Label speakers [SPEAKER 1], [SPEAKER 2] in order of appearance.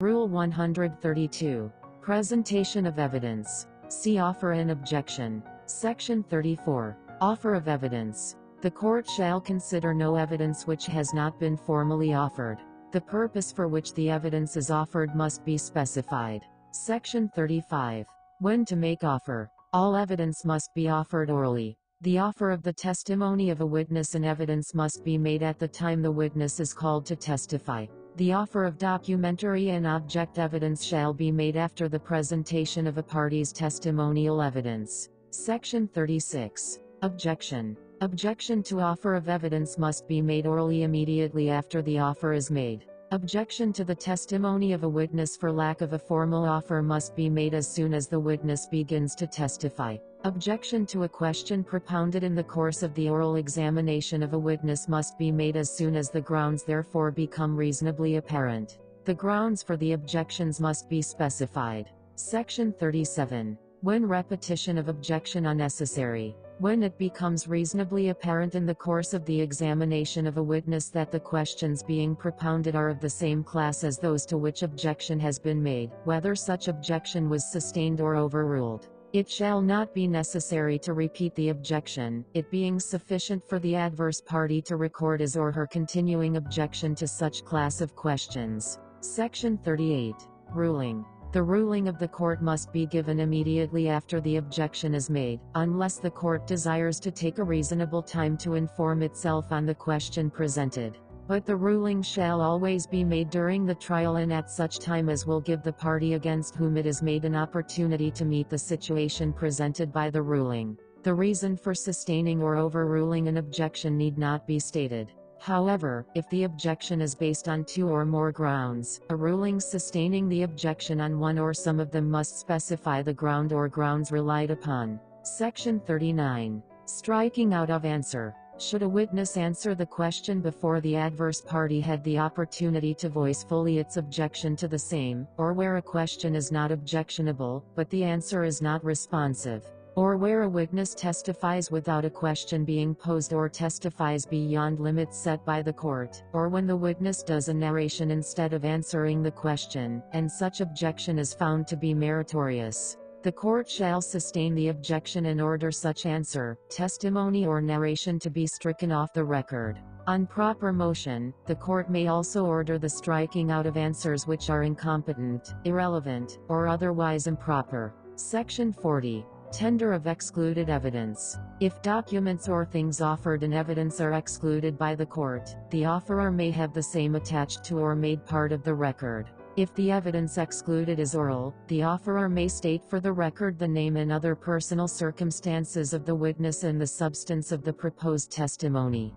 [SPEAKER 1] Rule 132. Presentation of evidence. See offer and objection. Section 34. Offer of evidence. The court shall consider no evidence which has not been formally offered. The purpose for which the evidence is offered must be specified. Section 35. When to make offer. All evidence must be offered orally. The offer of the testimony of a witness and evidence must be made at the time the witness is called to testify. The offer of documentary and object evidence shall be made after the presentation of a party's testimonial evidence. Section 36. Objection. Objection to offer of evidence must be made orally immediately after the offer is made. Objection to the testimony of a witness for lack of a formal offer must be made as soon as the witness begins to testify. Objection to a question propounded in the course of the oral examination of a witness must be made as soon as the grounds therefore become reasonably apparent. The grounds for the objections must be specified. Section 37. When repetition of objection unnecessary. When it becomes reasonably apparent in the course of the examination of a witness that the questions being propounded are of the same class as those to which objection has been made, whether such objection was sustained or overruled. It shall not be necessary to repeat the objection, it being sufficient for the adverse party to record his or her continuing objection to such class of questions. Section 38. Ruling. The ruling of the court must be given immediately after the objection is made, unless the court desires to take a reasonable time to inform itself on the question presented but the ruling shall always be made during the trial and at such time as will give the party against whom it is made an opportunity to meet the situation presented by the ruling. The reason for sustaining or overruling an objection need not be stated. However, if the objection is based on two or more grounds, a ruling sustaining the objection on one or some of them must specify the ground or grounds relied upon. Section 39. Striking out of answer. Should a witness answer the question before the adverse party had the opportunity to voice fully its objection to the same, or where a question is not objectionable, but the answer is not responsive, or where a witness testifies without a question being posed or testifies beyond limits set by the court, or when the witness does a narration instead of answering the question, and such objection is found to be meritorious. The court shall sustain the objection and order such answer, testimony or narration to be stricken off the record. On proper motion, the court may also order the striking out of answers which are incompetent, irrelevant, or otherwise improper. Section 40. Tender of excluded evidence. If documents or things offered in evidence are excluded by the court, the offerer may have the same attached to or made part of the record. If the evidence excluded is oral, the offerer may state for the record the name and other personal circumstances of the witness and the substance of the proposed testimony.